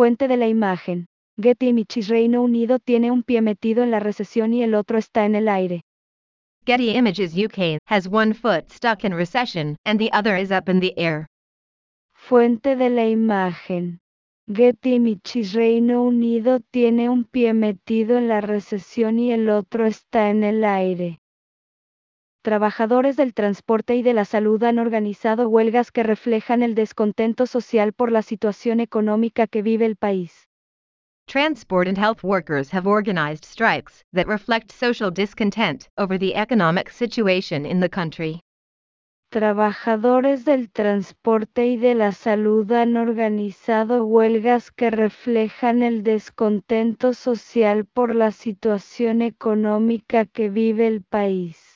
Fuente de la imagen. Getty Images Reino Unido tiene un pie metido en la recesión y el otro está en el aire. Getty Images UK has one foot stuck in recession and the other is up in the air. Fuente de la imagen. Getty Images Reino Unido tiene un pie metido en la recesión y el otro está en el aire. Trabajadores del transporte y de la salud han organizado huelgas que reflejan el descontento social por la situación económica que vive el país. Transport and health workers have organized strikes that reflect social discontent over the economic situation in the country. Trabajadores del transporte y de la salud han organizado huelgas que reflejan el descontento social por la situación económica que vive el país.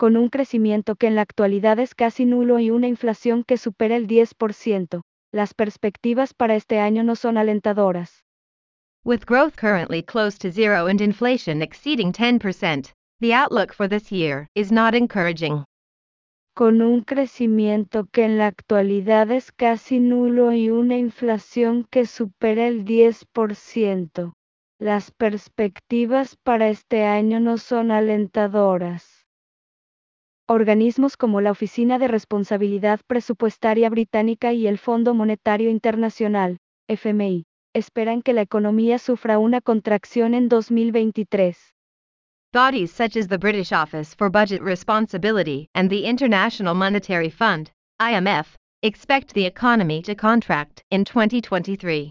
Con un crecimiento que en la actualidad es casi nulo y una inflación que supera el 10%, las perspectivas para este año no son alentadoras. With growth currently close to zero and inflation exceeding 10%, the outlook for this year is not encouraging. Con un crecimiento que en la actualidad es casi nulo y una inflación que supera el 10%, las perspectivas para este año no son alentadoras. Organismos como la Oficina de Responsabilidad Presupuestaria Británica y el Fondo Monetario Internacional, FMI, esperan que la economía sufra una contracción en 2023. Bodies such as the British Office for Budget Responsibility and the International Monetary Fund, IMF, expect the economy to contract in 2023.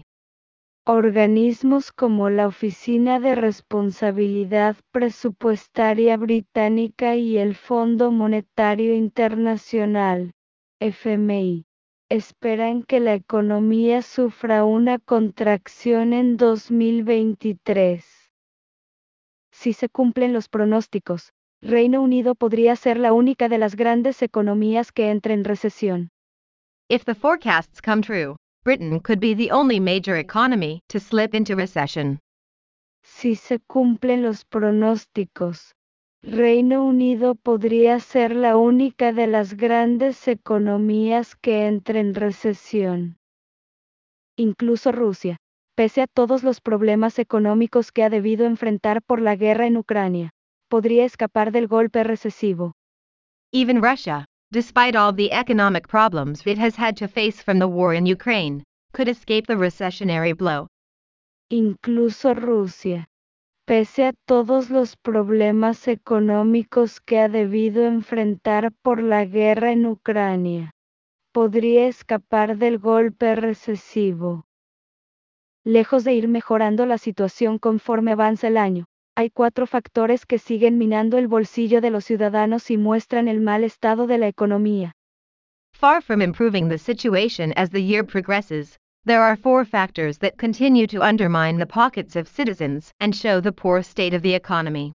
Organismos como la Oficina de Responsabilidad Presupuestaria Británica y el Fondo Monetario Internacional, FMI, esperan que la economía sufra una contracción en 2023. Si se cumplen los pronósticos, Reino Unido podría ser la única de las grandes economías que entre en recesión. If the forecasts come true, Britain could be the only major economy to slip into recession. Si se cumplen los pronósticos, Reino Unido podría ser la única de las grandes economías que entre en recesión. Incluso Rusia, pese a todos los problemas económicos que ha debido enfrentar por la guerra en Ucrania, podría escapar del golpe recesivo. Even Russia, despite all the economic problems it has had to face from the war in Ukraine, could escape the recessionary blow. Incluso Rusia, pese a todos los problemas económicos que ha debido enfrentar por la guerra en Ucrania, podría escapar del golpe recesivo. Lejos de ir mejorando la situación conforme avanza el año, hay cuatro factores que siguen minando el bolsillo de los ciudadanos y muestran el mal estado de la economía. Far from improving the situation as the year progresses, there are four factors that continue to undermine the pockets of citizens and show the poor state of the economy.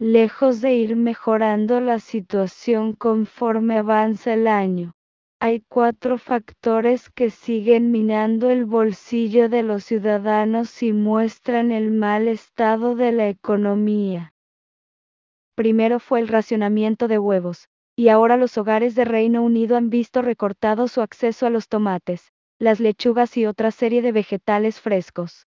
Lejos de ir mejorando la situación conforme avanza el año, hay cuatro factores que siguen minando el bolsillo de los ciudadanos y muestran el mal estado de la economía. Primero fue el racionamiento de huevos, y ahora los hogares de Reino Unido han visto recortado su acceso a los tomates, las lechugas y otra serie de vegetales frescos.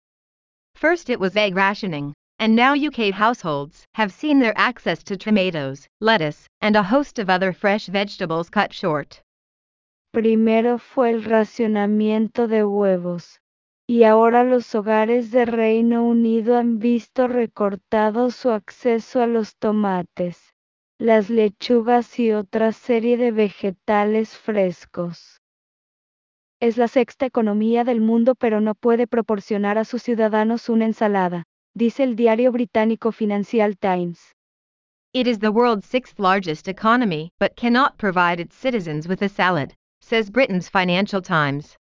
First it was egg rationing, and now UK households have seen their access to tomatoes, lettuce, and a host of other fresh vegetables cut short. Primero fue el racionamiento de huevos, y ahora los hogares de Reino Unido han visto recortado su acceso a los tomates, las lechugas y otra serie de vegetales frescos. Es la sexta economía del mundo pero no puede proporcionar a sus ciudadanos una ensalada, dice el diario británico Financial Times. It is the world's sixth largest economy but cannot provide its citizens with a salad, says Britain's Financial Times.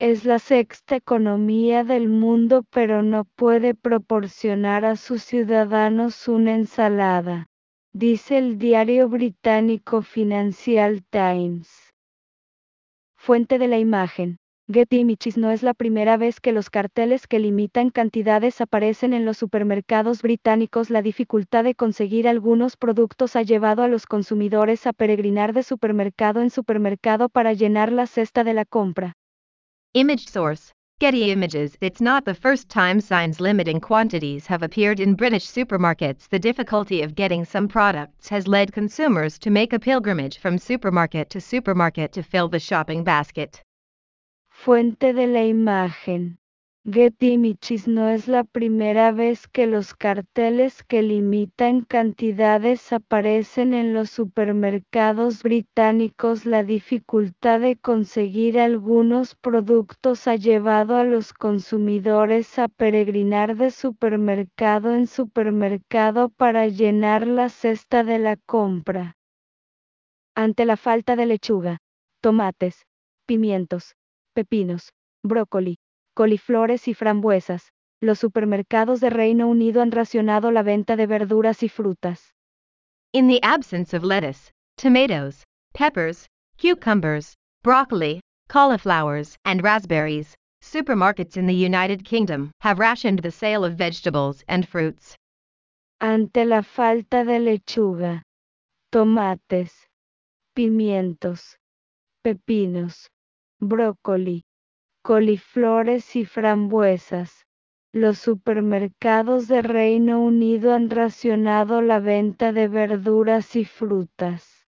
Es la sexta economía del mundo pero no puede proporcionar a sus ciudadanos una ensalada, dice el diario británico Financial Times. Fuente de la imagen. Getty Images no es la primera vez que los carteles que limitan cantidades aparecen en los supermercados británicos. La dificultad de conseguir algunos productos ha llevado a los consumidores a peregrinar de supermercado en supermercado para llenar la cesta de la compra. Image source Getty Images It's not the first time signs limiting quantities have appeared in British supermarkets. The difficulty of getting some products has led consumers to make a pilgrimage from supermarket to supermarket to fill the shopping basket. Fuente de la imagen. Getty Images no es la primera vez que los carteles que limitan cantidades aparecen en los supermercados británicos. La dificultad de conseguir algunos productos ha llevado a los consumidores a peregrinar de supermercado en supermercado para llenar la cesta de la compra. Ante la falta de lechuga, tomates, pimientos, pepinos, brócoli, coliflores y frambuesas, los supermercados de Reino Unido han racionado la venta de verduras y frutas. In the absence of lettuce, tomatoes, peppers, cucumbers, broccoli, cauliflowers, and raspberries, supermarkets in the United Kingdom have rationed the sale of vegetables and fruits. Ante la falta de lechuga, tomates, pimientos, pepinos, brócoli, coliflores y frambuesas. Los supermercados de Reino Unido han racionado la venta de verduras y frutas.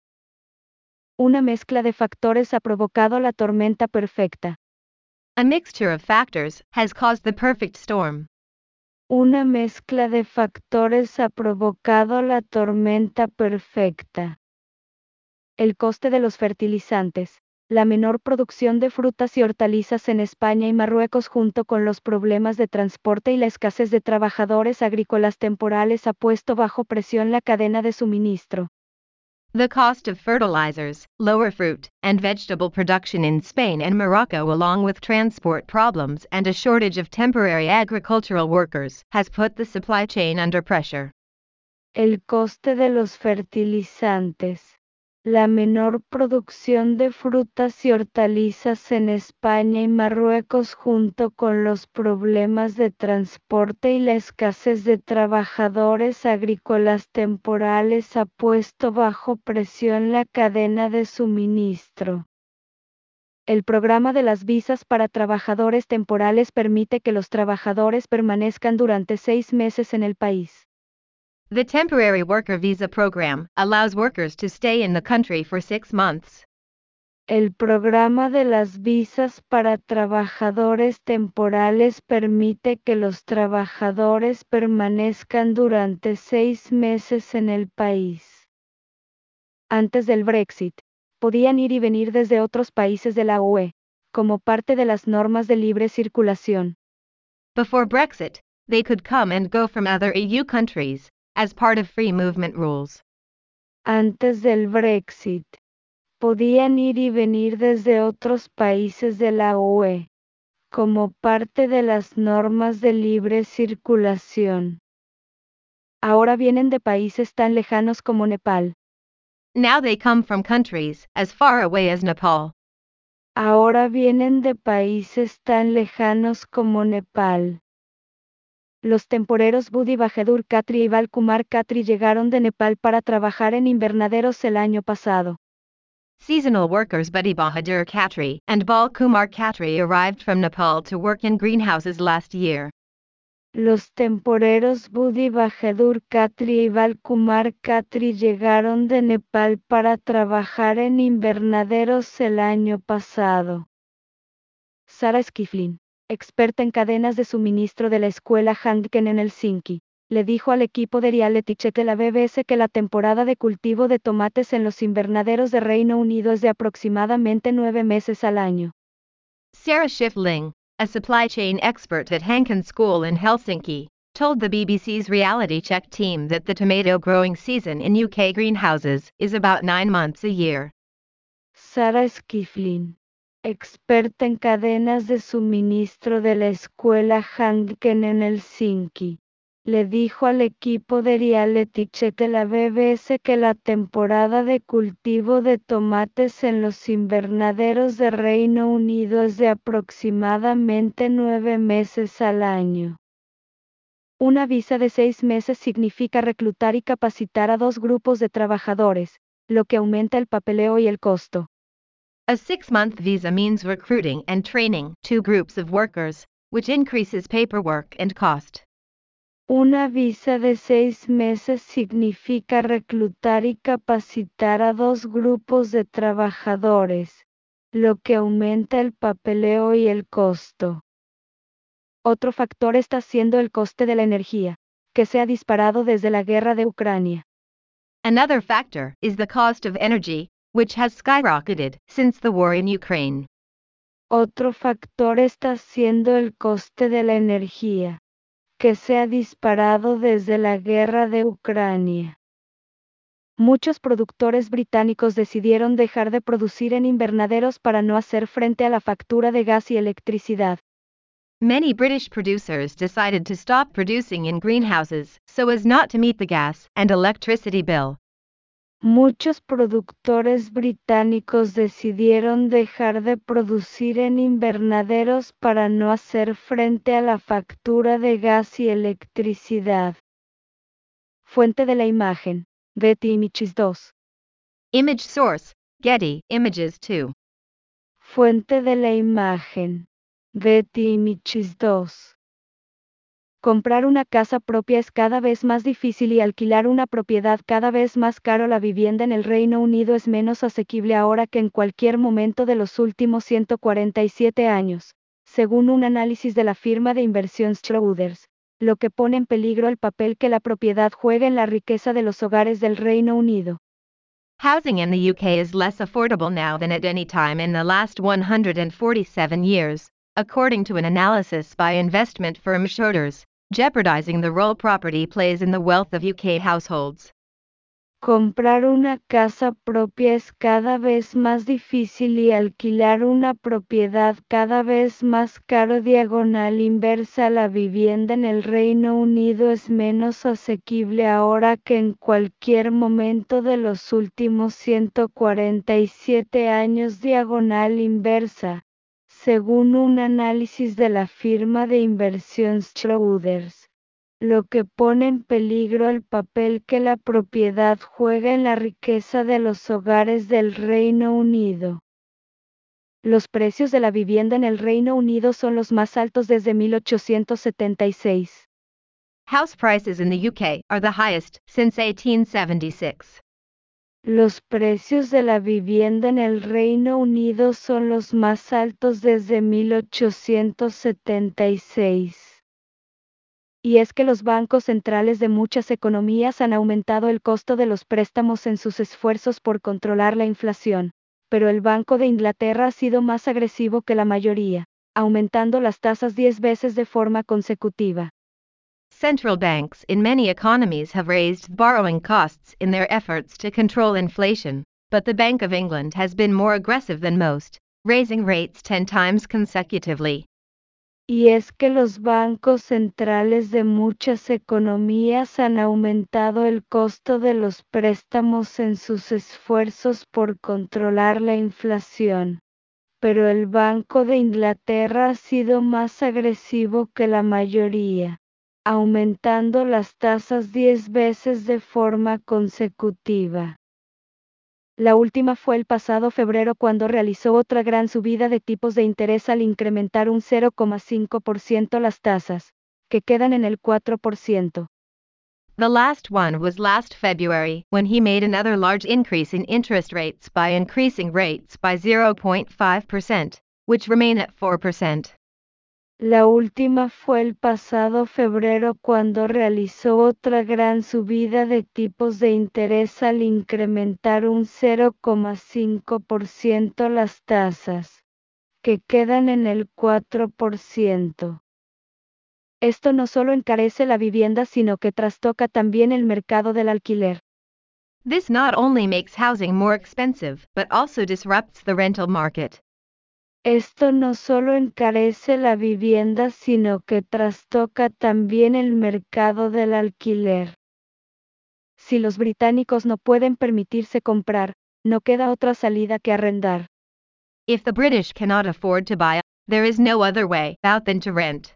Una mezcla de factores ha provocado la tormenta perfecta. A mixture of factors has caused the perfect storm. Una mezcla de factores ha provocado la tormenta perfecta. El coste de los fertilizantes, la menor producción de frutas y hortalizas en España y Marruecos junto con los problemas de transporte y la escasez de trabajadores agrícolas temporales ha puesto bajo presión la cadena de suministro. The cost of fertilizers, lower fruit and vegetable production in Spain and Morocco, along with transport problems and a shortage of temporary agricultural workers, has put the supply chain under pressure. El coste de los fertilizantes, la menor producción de frutas y hortalizas en España y Marruecos junto con los problemas de transporte y la escasez de trabajadores agrícolas temporales ha puesto bajo presión la cadena de suministro. El programa de las visas para trabajadores temporales permite que los trabajadores permanezcan durante seis meses en el país. The Temporary Worker Visa Program allows workers to stay in the country for six months. El programa de las visas para trabajadores temporales permite que los trabajadores permanezcan durante seis meses en el país. Antes del Brexit, podían ir y venir desde otros países de la UE, como parte de las normas de libre circulación. Before Brexit, they could come and go from other EU countries, as part of free movement rules. Antes del Brexit, podían ir y venir desde otros países de la UE, como parte de las normas de libre circulación. Ahora vienen de países tan lejanos como Nepal. Now they come from countries as far away as Nepal. Ahora vienen de países tan lejanos como Nepal. Los temporeros Budi Bahadur Khatri y Balkumar Khatri llegaron de Nepal para trabajar en invernaderos el año pasado. Seasonal workers Buddy Bahadur Khatri and Bal Kumar Khatri arrived from Nepal to work in greenhouses last year. Los temporeros Budi Bahadur Khatri y Balkumar Khatri llegaron de Nepal para trabajar en invernaderos el año pasado. Sara Skiflin experta en cadenas de suministro de la escuela Hanken en Helsinki, le dijo al equipo de reality check de la BBC que la temporada de cultivo de tomates en los invernaderos de Reino Unido es de aproximadamente nueve meses al año. Sarah Schiffling, a supply chain expert at Hanken School in Helsinki, told the BBC's reality check team that the tomato growing season in UK greenhouses is about nine months a year. Sarah Skiflin experta en cadenas de suministro de la escuela Hanken en Helsinki, le dijo al equipo de reality de la BBC que la temporada de cultivo de tomates en los invernaderos de Reino Unido es de aproximadamente nueve meses al año. Una visa de seis meses significa reclutar y capacitar a dos grupos de trabajadores, lo que aumenta el papeleo y el costo. A six month visa means recruiting and training two groups of workers, which increases paperwork and cost. Una visa de seis meses significa reclutar y capacitar a dos grupos de trabajadores, lo que aumenta el papeleo y el costo. Otro factor está siendo el coste de la energía, que se ha disparado desde la guerra de Ucrania. Another factor is the cost of energy, which has skyrocketed since the war in Ukraine. Otro factor está siendo el coste de la energía, que se ha disparado desde la guerra de Ucrania. Muchos productores británicos decidieron dejar de producir en invernaderos para no hacer frente a la factura de gas y electricidad. Many British producers decided to stop producing in greenhouses so as not to meet the gas and electricity bill. Muchos productores británicos decidieron dejar de producir en invernaderos para no hacer frente a la factura de gas y electricidad. Fuente de la imagen, Getty Images 2. Image source, Getty Images 2. Fuente de la imagen, Getty Images 2. Comprar una casa propia es cada vez más difícil y alquilar una propiedad cada vez más caro. La vivienda en el Reino Unido es menos asequible ahora que en cualquier momento de los últimos 147 años, según un análisis de la firma de inversión Schroders, lo que pone en peligro el papel que la propiedad juega en la riqueza de los hogares del Reino Unido. Housing in the UK is less affordable now than at any time in the last 147 years, according to an analysis by investment firm Schroders jeopardizing the role property plays in the wealth of UK households. Comprar una casa propia es cada vez más difícil y alquilar una propiedad cada vez más caro diagonal inversa. La vivienda en el Reino Unido es menos asequible ahora que en cualquier momento de los últimos 147 años diagonal inversa según un análisis de la firma de inversión Schroders, lo que pone en peligro el papel que la propiedad juega en la riqueza de los hogares del Reino Unido. Los precios de la vivienda en el Reino Unido son los más altos desde 1876. House prices in the UK are the highest since 1876. Los precios de la vivienda en el Reino Unido son los más altos desde 1876. Y es que los bancos centrales de muchas economías han aumentado el costo de los préstamos en sus esfuerzos por controlar la inflación, pero el Banco de Inglaterra ha sido más agresivo que la mayoría, aumentando las tasas 10 veces de forma consecutiva. Central banks in many economies have raised borrowing costs in their efforts to control inflation, but the Bank of England has been more aggressive than most, raising rates 10 times consecutively. Y es que los bancos centrales de muchas economías han aumentado el costo de los préstamos en sus esfuerzos por controlar la inflación. Pero el Banco de Inglaterra ha sido más agresivo que la mayoría aumentando las tasas 10 veces de forma consecutiva. La última fue el pasado febrero cuando realizó otra gran subida de tipos de interés al incrementar un 0,5% las tasas, que quedan en el 4%. The last one was last February when he made another large increase in interest rates by increasing rates by 0.5%, which remain at 4%. La última fue el pasado febrero cuando realizó otra gran subida de tipos de interés al incrementar un 0,5% las tasas, que quedan en el 4%. Esto no solo encarece la vivienda sino que trastoca también el mercado del alquiler. This not only makes housing more expensive, but also disrupts the rental market. Esto no solo encarece la vivienda sino que trastoca también el mercado del alquiler. Si los británicos no pueden permitirse comprar, no queda otra salida que arrendar. If the British cannot afford to buy, there is no other way out than to rent.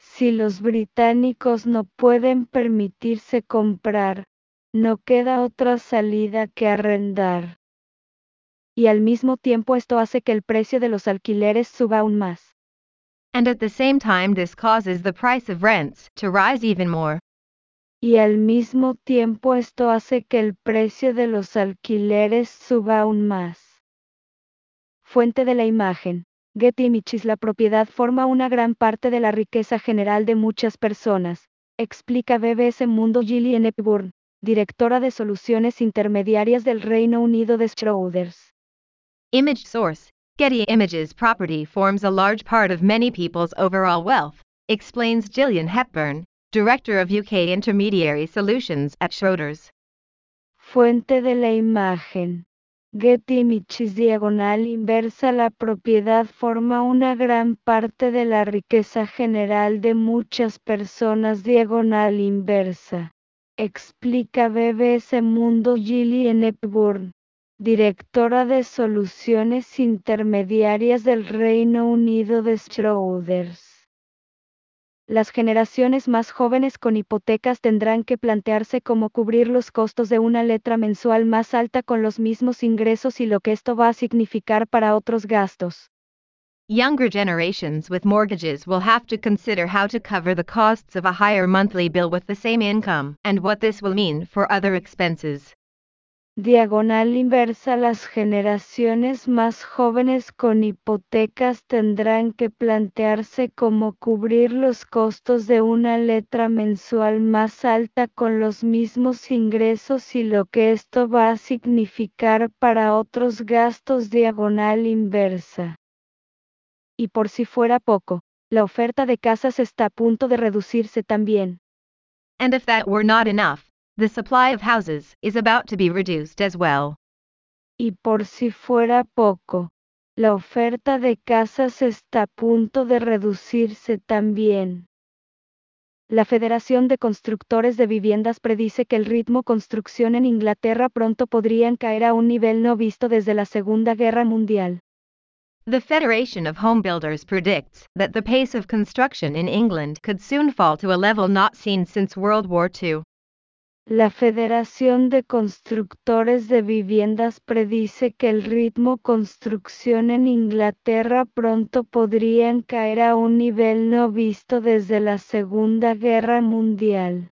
Si los británicos no pueden permitirse comprar, no queda otra salida que arrendar. Y al mismo tiempo esto hace que el precio de los alquileres suba aún más. And at the same time, this causes the price of rents to rise even more. Y al mismo tiempo esto hace que el precio de los alquileres suba aún más. Fuente de la imagen. Getty Images La propiedad forma una gran parte de la riqueza general de muchas personas, explica BBC Mundo Gillian Epburn, directora de soluciones intermediarias del Reino Unido de Schroders. Image source Getty Images property forms a large part of many people's overall wealth, explains Gillian Hepburn, Director of UK Intermediary Solutions at Schroders. Fuente de la imagen. Getty Images diagonal inversa La propiedad forma una gran parte de la riqueza general de muchas personas diagonal inversa. Explica BBC Mundo Gillian Hepburn directora de soluciones intermediarias del Reino Unido de Schroders. Las generaciones más jóvenes con hipotecas tendrán que plantearse cómo cubrir los costos de una letra mensual más alta con los mismos ingresos y lo que esto va a significar para otros gastos. Younger generations with mortgages will have to consider how to cover the costs of a higher monthly bill with the same income and what this will mean for other expenses. Diagonal inversa Las generaciones más jóvenes con hipotecas tendrán que plantearse cómo cubrir los costos de una letra mensual más alta con los mismos ingresos y lo que esto va a significar para otros gastos diagonal inversa. Y por si fuera poco, la oferta de casas está a punto de reducirse también. And if that were not enough, the supply of houses is about to be reduced as well. Y por si fuera poco, la oferta de casas está a punto de reducirse también. La Federación de Constructores de Viviendas predice que el ritmo construcción en Inglaterra pronto podrían caer a un nivel no visto desde la Segunda Guerra Mundial. The Federation of Home Builders predicts that the pace of construction in England could soon fall to a level not seen since World War II. La Federación de Constructores de Viviendas predice que el ritmo construcción en Inglaterra pronto podrían caer a un nivel no visto desde la Segunda Guerra Mundial.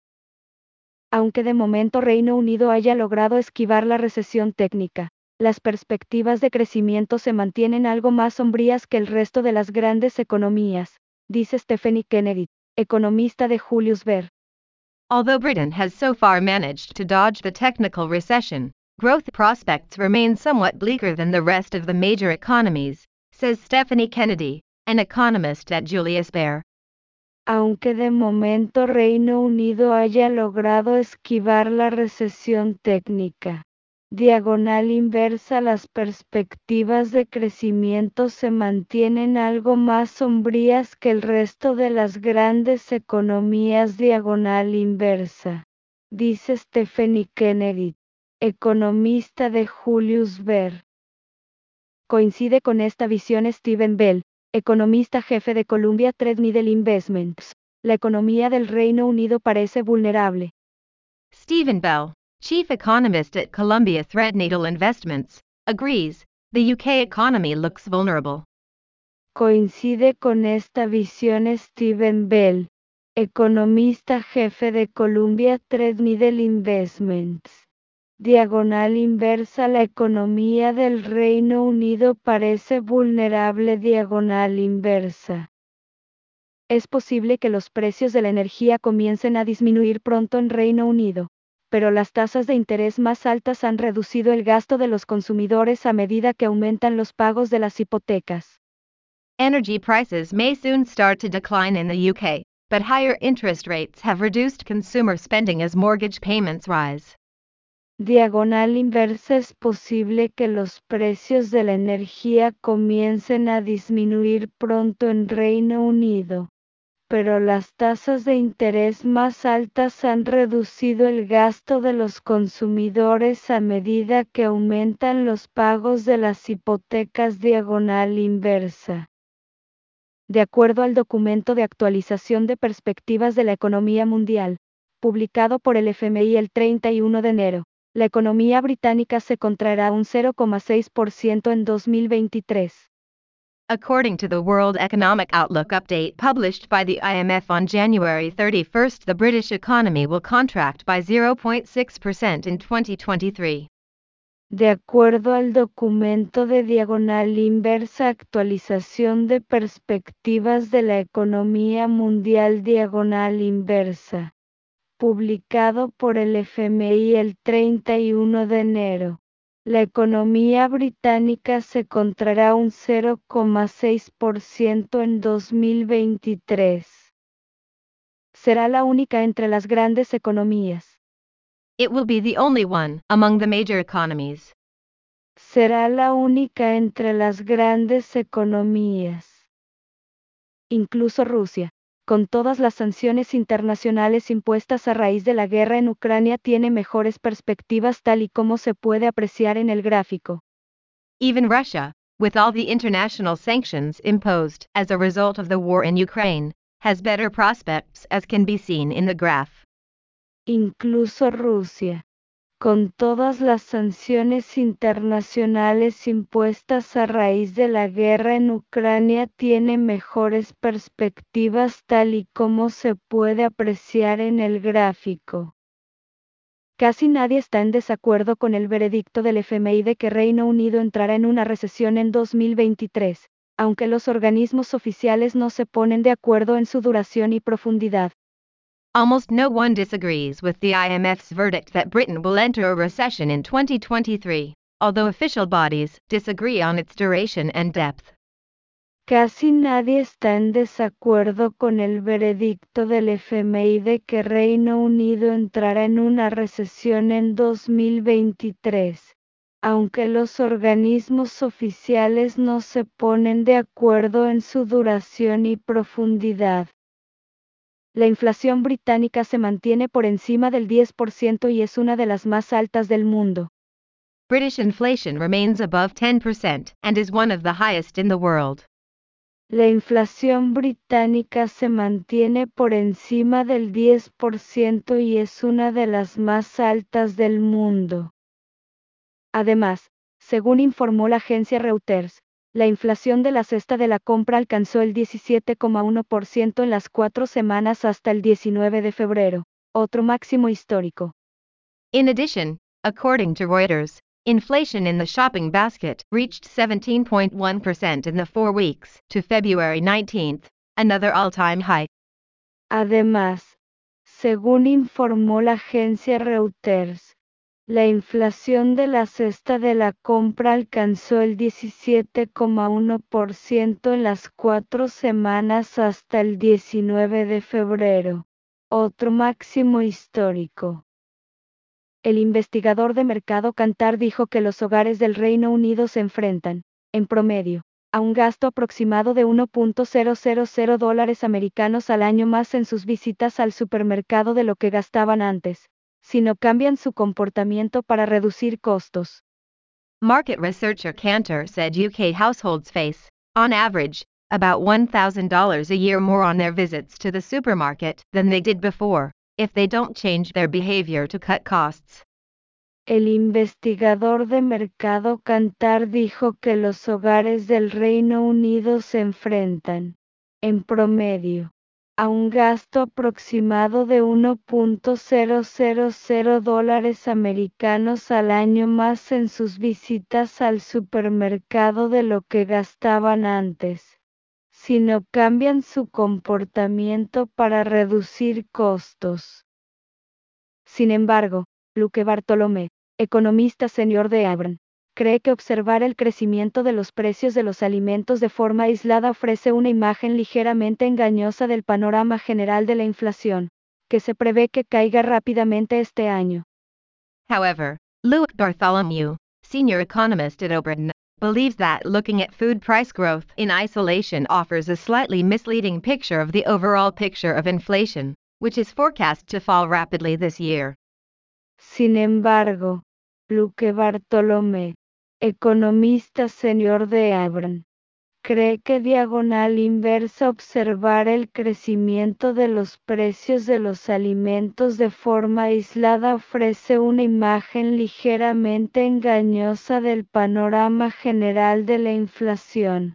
Aunque de momento Reino Unido haya logrado esquivar la recesión técnica, las perspectivas de crecimiento se mantienen algo más sombrías que el resto de las grandes economías, dice Stephanie Kennedy, economista de Julius Baer. Although Britain has so far managed to dodge the technical recession, growth prospects remain somewhat bleaker than the rest of the major economies, says Stephanie Kennedy, an economist at Julius Baer. Aunque de momento Reino Unido haya logrado esquivar la recesión técnica, diagonal inversa las perspectivas de crecimiento se mantienen algo más sombrías que el resto de las grandes economías diagonal inversa, dice Stephanie Kennedy, economista de Julius Baer. Coincide con esta visión Steven Bell, economista jefe de Columbia Threadneedle Investments. La economía del Reino Unido parece vulnerable. Stephen Bell, chief economist at Columbia Threadneedle Investments, agrees the UK economy looks vulnerable. Coincide con esta visión Steven Bell, economista jefe de Columbia Threadneedle Investments. Diagonal inversa La economía del Reino Unido parece vulnerable diagonal inversa. Es posible que los precios de la energía comiencen a disminuir pronto en Reino Unido, pero las tasas de interés más altas han reducido el gasto de los consumidores a medida que aumentan los pagos de las hipotecas. Energy prices may soon start to decline in the UK, but higher interest rates have reduced consumer spending as mortgage payments rise. Diagonal inversa es posible que los precios de la energía comiencen a disminuir pronto en Reino Unido, pero las tasas de interés más altas han reducido el gasto de los consumidores a medida que aumentan los pagos de las hipotecas diagonal inversa. De acuerdo al documento de actualización de perspectivas de la economía mundial, publicado por el FMI el 31 de enero, la economía británica se contraerá un 0,6% en 2023. According to the World Economic Outlook update published by the IMF on January 31, the British economy will contract by 0.6% in 2023. De acuerdo al documento de diagonal inversa actualización de perspectivas de la economía mundial diagonal inversa, publicado por el FMI el 31 de enero, la economía británica se contrará un 0,6% en 2023. Será la única entre las grandes economías. It will be the only one among the major economies. Será la única entre las grandes economías. Incluso Rusia, con todas las sanciones internacionales impuestas a raíz de la guerra en Ucrania, tiene mejores perspectivas tal y como se puede apreciar en el gráfico. Even Russia, with all the international sanctions imposed as a result of the war in Ukraine, has better prospects as can be seen in the graph. Incluso Rusia, con todas las sanciones internacionales impuestas a raíz de la guerra en Ucrania, tiene mejores perspectivas tal y como se puede apreciar en el gráfico. Casi nadie está en desacuerdo con el veredicto del FMI de que Reino Unido entrará en una recesión en 2023, aunque los organismos oficiales no se ponen de acuerdo en su duración y profundidad. Almost no one disagrees with the IMF's verdict that Britain will enter a recession in 2023, although official bodies disagree on its duration and depth. Casi nadie está en desacuerdo con el veredicto del FMI de que Reino Unido entrará en una recesión en 2023, aunque los organismos oficiales no se ponen de acuerdo en su duración y profundidad. La inflación británica se mantiene por encima del 10% y es una de las más altas del mundo. British inflation remains above 10% and is one of the highest in the world. La inflación británica se mantiene por encima del 10% y es una de las más altas del mundo. Además, según informó la agencia Reuters, la inflación de la cesta de la compra alcanzó el 17,1% en las cuatro semanas hasta el 19 de febrero, otro máximo histórico. In addition, according to Reuters, inflation in the shopping basket reached 17.1% in the four weeks to February 19, another all-time high. Además, según informó la agencia Reuters, la inflación de la cesta de la compra alcanzó el 17,1% en las cuatro semanas hasta el 19 de febrero, otro máximo histórico. El investigador de mercado Cantar dijo que los hogares del Reino Unido se enfrentan, en promedio, a un gasto aproximado de 1.000 dólares americanos al año más en sus visitas al supermercado de lo que gastaban antes si no cambian su comportamiento para reducir costos. Market researcher Cantor said UK households face, on average, about $1,000 a year more on their visits to the supermarket than they did before, if they don't change their behavior to cut costs. El investigador de mercado Cantar dijo que los hogares del Reino Unido se enfrentan, en promedio, a un gasto aproximado de 1.000 dólares americanos al año más en sus visitas al supermercado de lo que gastaban antes, si no cambian su comportamiento para reducir costos. Sin embargo, Luque Bartolomé, economista senior de Abran, cree que observar el crecimiento de los precios de los alimentos de forma aislada ofrece una imagen ligeramente engañosa del panorama general de la inflación, que se prevé que caiga rápidamente este año. However, Luke Bartholomew, senior economist at Oberton, believes that looking at food price growth in isolation offers a slightly misleading picture of the overall picture of inflation, which is forecast to fall rapidly this year. Sin embargo, Luque Bartolomé, economista senior de Abram, cree que diagonal inversa observar el crecimiento de los precios de los alimentos de forma aislada ofrece una imagen ligeramente engañosa del panorama general de la inflación,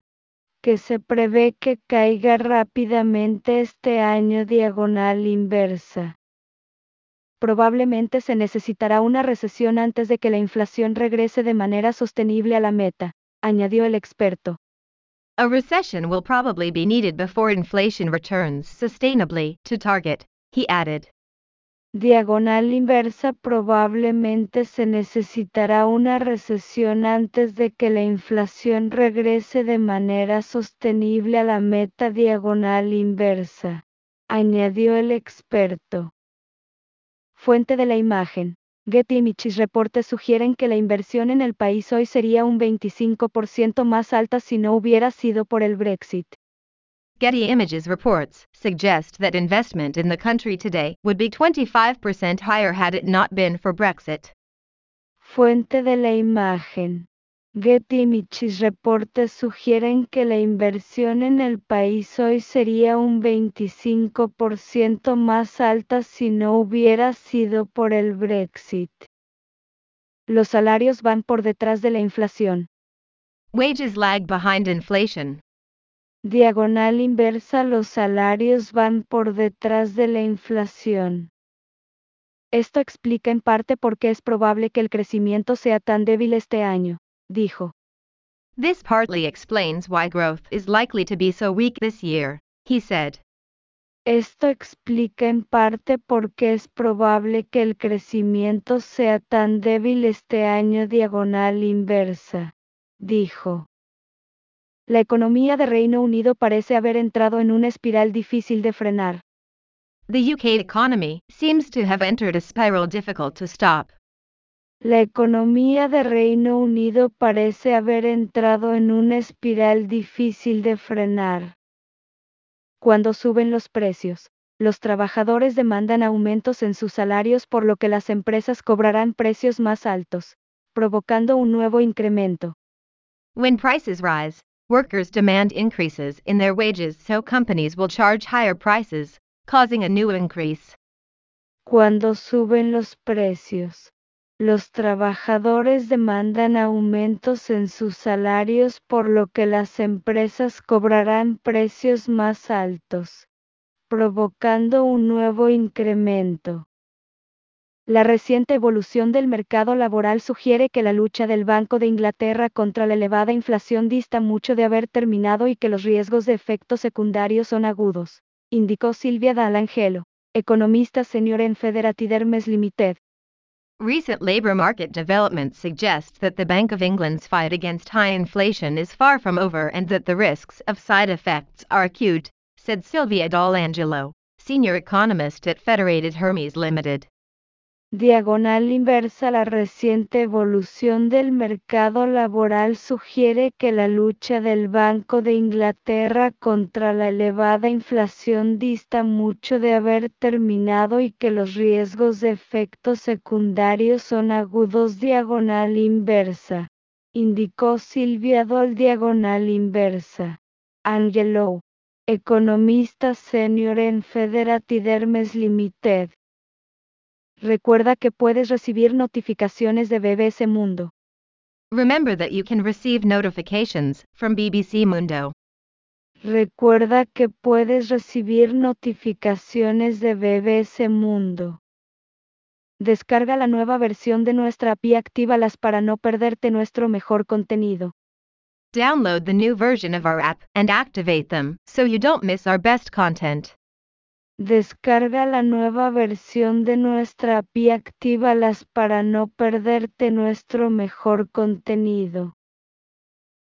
que se prevé que caiga rápidamente este año diagonal inversa. Probablemente se necesitará una recesión antes de que la inflación regrese de manera sostenible a la meta, añadió el experto. A recession will probably be needed before inflation returns sustainably to target, he added. Diagonal inversa probablemente se necesitará una recesión antes de que la inflación regrese de manera sostenible a la meta diagonal inversa, añadió el experto. Fuente de la imagen. Getty Images reportes sugieren que la inversión en el país hoy sería un 25% más alta si no hubiera sido por el Brexit. Getty Images reports suggest that investment in the country today would be 25% higher had it not been for Brexit. Fuente de la imagen. Getty Images reportes sugieren que la inversión en el país hoy sería un 25% más alta si no hubiera sido por el Brexit. Los salarios van por detrás de la inflación. Wages lag behind inflation. Diagonal inversa los salarios van por detrás de la inflación. Esto explica en parte por qué es probable que el crecimiento sea tan débil este año dijo. This partly explains why growth is likely to be so weak this year, he said. Esto explica en parte por qué es probable que el crecimiento sea tan débil este año diagonal inversa, dijo. La economía de Reino Unido parece haber entrado en una espiral difícil de frenar. The UK economy seems to have entered a spiral difficult to stop. La economía de Reino Unido parece haber entrado en una espiral difícil de frenar. Cuando suben los precios, los trabajadores demandan aumentos en sus salarios por lo que las empresas cobrarán precios más altos, provocando un nuevo incremento. When prices rise, workers demand increases in their wages so companies will charge higher prices, causing a new increase. Cuando suben los precios, los trabajadores demandan aumentos en sus salarios por lo que las empresas cobrarán precios más altos, provocando un nuevo incremento. La reciente evolución del mercado laboral sugiere que la lucha del Banco de Inglaterra contra la elevada inflación dista mucho de haber terminado y que los riesgos de efectos secundarios son agudos, indicó Silvia Dalangelo, economista senior en Federatidermes Limited. Recent labor market developments suggest that the Bank of England's fight against high inflation is far from over and that the risks of side effects are acute, said Sylvia Dalangelo, senior economist at Federated Hermes Limited. Diagonal inversa La reciente evolución del mercado laboral sugiere que la lucha del Banco de Inglaterra contra la elevada inflación dista mucho de haber terminado y que los riesgos de efectos secundarios son agudos diagonal inversa, indicó Silvia Dol diagonal inversa. Angelo, economista senior en Federatidermes Limited. Recuerda que puedes recibir notificaciones de BBC Mundo. Remember that you can receive notifications from BBC Mundo. Recuerda que puedes recibir notificaciones de BBC Mundo. Descarga la nueva versión de nuestra API Actívalas para no perderte nuestro mejor contenido. Download the new version of our app and activate them so you don't miss our best content. Descarga la nueva versión de nuestra API Actívalas para no perderte nuestro mejor contenido.